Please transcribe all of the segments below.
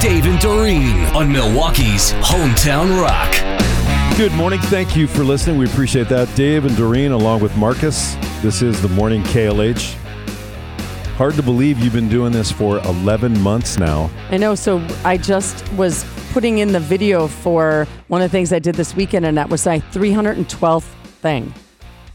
Dave and Dorene on Milwaukee's Hometown Rock. Good morning. Thank you for listening. We appreciate that. Dave and Dorene, along with Marcus. This is the morning KLH. Hard to believe you've been doing this for 11 months now. I know. So I just was putting in the video for one of the things I did this weekend, and that was my 312th thing.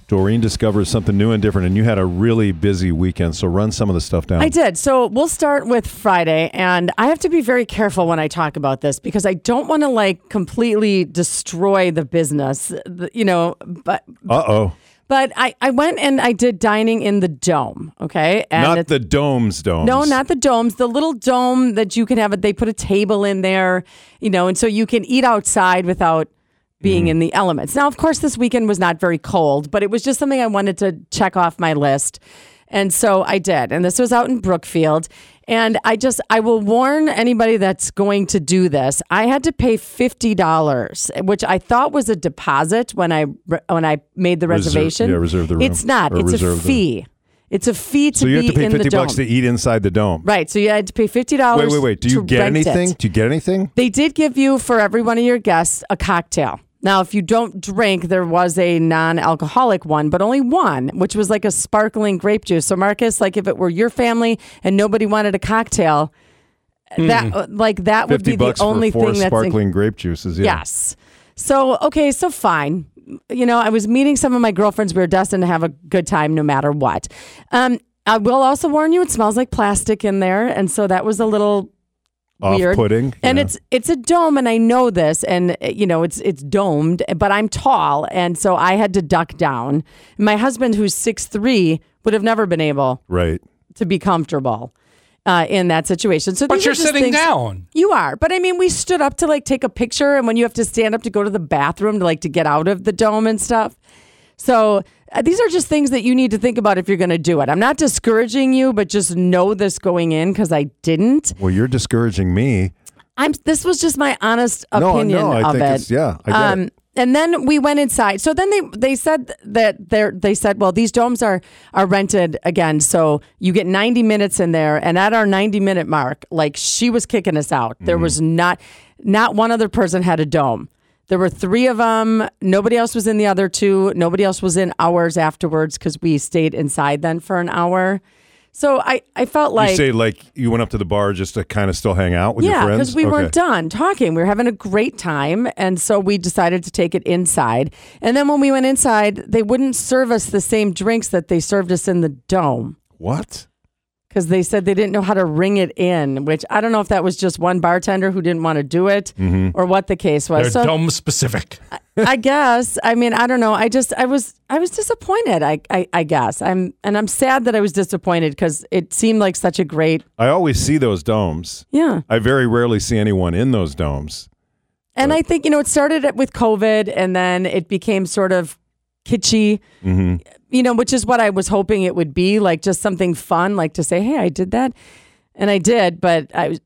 Dorene discovers something new and different, and you had a really busy weekend. So run some of the stuff down. I did. So we'll start with Friday, and I have to be very careful when I talk about this because I don't want to like completely destroy the business, you know. But Uh oh. but I I went and I did dining in the dome. Okay, and Not the domes, domes. No, not the domes. The little dome that you can have. They put a table in there, you know, and so you can eat outside without being mm-hmm. in the elements. Now, of course, this weekend was not very cold, but it was just something I wanted to check off my list. And so I did. And this was out in Brookfield. And I just, I will warn anybody that's going to do this. I had to pay $50, which I thought was a deposit when I, when I made the Reserve- reservation. yeah, reserve the room. It's not. It's a fee. It's a fee to So you have to pay 50 the bucks to eat inside the dome. Right. So you had to pay fifty dollars. Wait, wait, wait. Do you get anything? Do you get anything? They did give you for every one of your guests a cocktail. Now, if you don't drink, there was a non-alcoholic one, but only one, which was like a sparkling grape juice. So, Marcus, like if it were your family and nobody wanted a cocktail, that like that would be the only thing that's in- sparkling grape juices. Yeah. Yes. So, okay, so fine. You know, I was meeting some of my girlfriends. We were destined to have a good time no matter what. Um, I will also warn you, it smells like plastic in there. And so that was a little weird. Off-putting. And Yeah. it's it's a dome, and I know this, and uh, you know it's it's domed, but I'm tall, and so I had to duck down. My husband, who's six three, would have never been able right. to be comfortable uh, in that situation. So, But you're sitting things- down. You are, but I mean, we stood up to like take a picture, and when you have to stand up to go to the bathroom to like to get out of the dome and stuff. So these are just things that you need to think about if you're going to do it. I'm not discouraging you, but just know this going in because I didn't. Well, you're discouraging me. I'm. This was just my honest opinion no, I of think it. it's yeah. I get it. and then we went inside. So then they they said that they they said, well, these domes are are rented again, so you get 90 minutes in there. And at our 90 minute mark, like she was kicking us out. There Mm-hmm. was not not one other person had a dome. There were three of them. Nobody else was in the other two. Nobody else was in ours afterwards because we stayed inside then for an hour. So I, I felt like you say like you went up to the bar just to kind of still hang out with your friends? yeah, friends. because we Okay. weren't done talking. We were having a great time. And so we decided to take it inside. And then when we went inside, they wouldn't serve us the same drinks that they served us in the dome What? Because they said they didn't know how to ring it in, which I don't know if that was just one bartender who didn't want to do it Mm-hmm. or what the case They're was. So dome specific. I guess. I mean, I don't know. I just I was I was disappointed. I I, I guess. I'm and I'm sad that I was disappointed because it seemed like such a great I always see those domes. yeah. I very rarely see anyone in those domes. And I think, you know, it started with COVID and then it became sort of kitschy, Mm-hmm. you know, which is what I was hoping it would be like just something fun, like to say, hey, I did that. And I did, but I,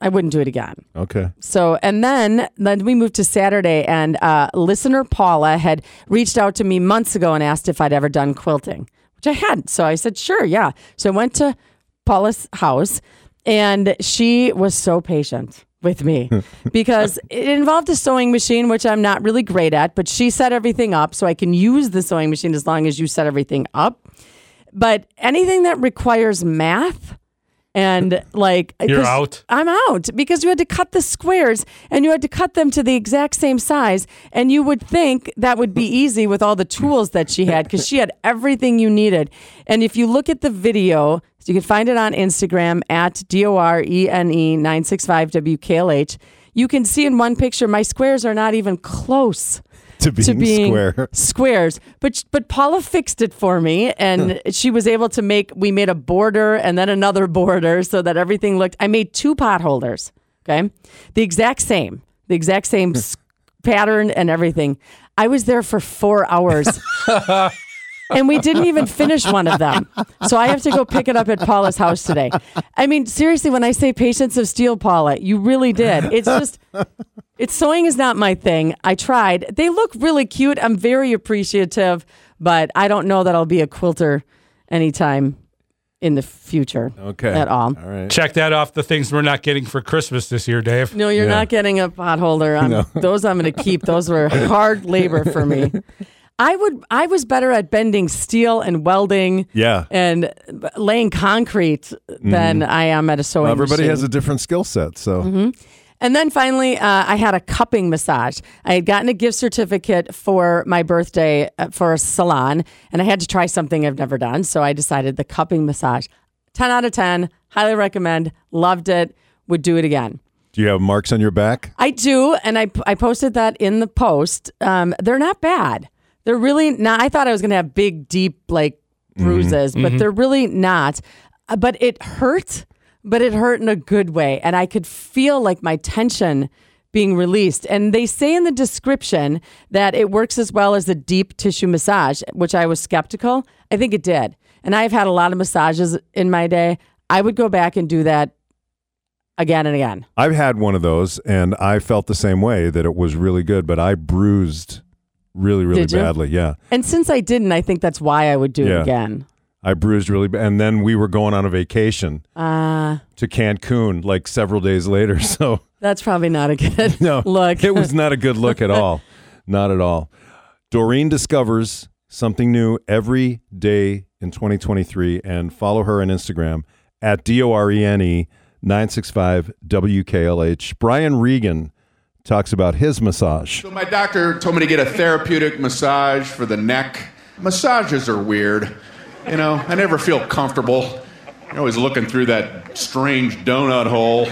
I wouldn't do it again. Okay. So, and then then we moved to Saturday, and uh, listener Paula had reached out to me months ago and asked if I'd ever done quilting, which I hadn't. So I said, sure, yeah. So I went to Paula's house, and she was so patient with me because it involved a sewing machine, which I'm not really great at, but she set everything up so I can use the sewing machine as long as you set everything up. But anything that requires math and like You're out? I'm out because you had to cut the squares and you had to cut them to the exact same size. And you would think that would be easy with all the tools that she had because she had everything you needed. And if you look at the video, you can find it on Instagram at D O R E N E 965 WKLH. You can see in one picture, my squares are not even close To being, to being square. squares. But but Paula fixed it for me, and she was able to make. We made a border and then another border so that everything looked. I made two pot holders. Okay, the exact same, the exact same pattern and everything. I was there for four hours. And we didn't even finish one of them. So I have to go pick it up at Paula's house today. I mean, seriously, when I say patience of steel, Paula, you really did. It's just, it's sewing is not my thing. I tried. They look really cute. I'm very appreciative, but I don't know that I'll be a quilter anytime in the future Okay. at all. All right. Check that off the things we're not getting for Christmas this year, Dave. No, you're Yeah. not getting a potholder. Um, I'm, Those I'm going to keep. Those were hard labor for me. I would. I was better at bending steel and welding. Yeah. And laying concrete than I am at a sewing. Well, everybody machine. has a different skill set. So Mm-hmm. And then finally, uh, I had a cupping massage. I had gotten a gift certificate for my birthday uh, for a salon, and I had to try something I've never done. So I decided the cupping massage. 10 out of 10. Highly recommend. Loved it. Would do it again. do you have marks on your back? I do, and I, I posted that in the post. Um, they're not bad. They're really not. I thought I was going to have big, deep, like bruises, but they're really not. Uh, But it hurt, but it hurt in a good way. And I could feel like my tension being released. And they say in the description that it works as well as a deep tissue massage, which I was skeptical. I think it did. And I've had a lot of massages in my day. I would go back and do that again and again. I've had one of those, and I felt the same way that it was really good, but I bruised really, really Did you? badly. Yeah. And since I didn't, I think that's why I would do Yeah. it again. I bruised really bad. And then we were going on a vacation Uh, to Cancun like several days later. So, that's probably not a good no, look. it was not a good look at all. Not at all. Dorene discovers something new every day in 2023 and follow her on Instagram at D O R E N E 965 WKLH. Brian Regan talks about his massage. So my doctor told me to get a therapeutic massage for the neck. Massages are weird. You know, I never feel comfortable. You're always looking through that strange donut hole.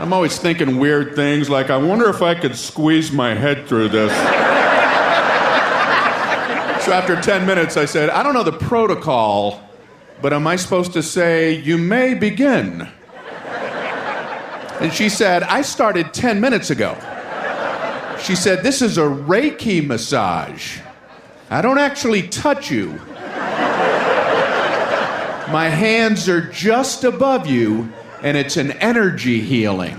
I'm always thinking weird things like, I wonder if I could squeeze my head through this. so after 10 minutes, I said, I don't know the protocol, but am I supposed to say, you may begin? And she said, I started 10 minutes ago. She said, This is a Reiki massage. I don't actually touch you. My hands are just above you, and it's an energy healing.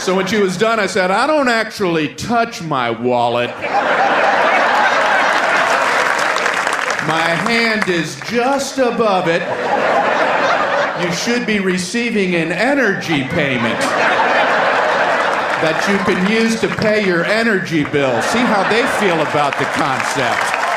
So when she was done, I said, I don't actually touch my wallet. My hand is just above it. You should be receiving an energy payment that you can use to pay your energy bill. See how they feel about the concept.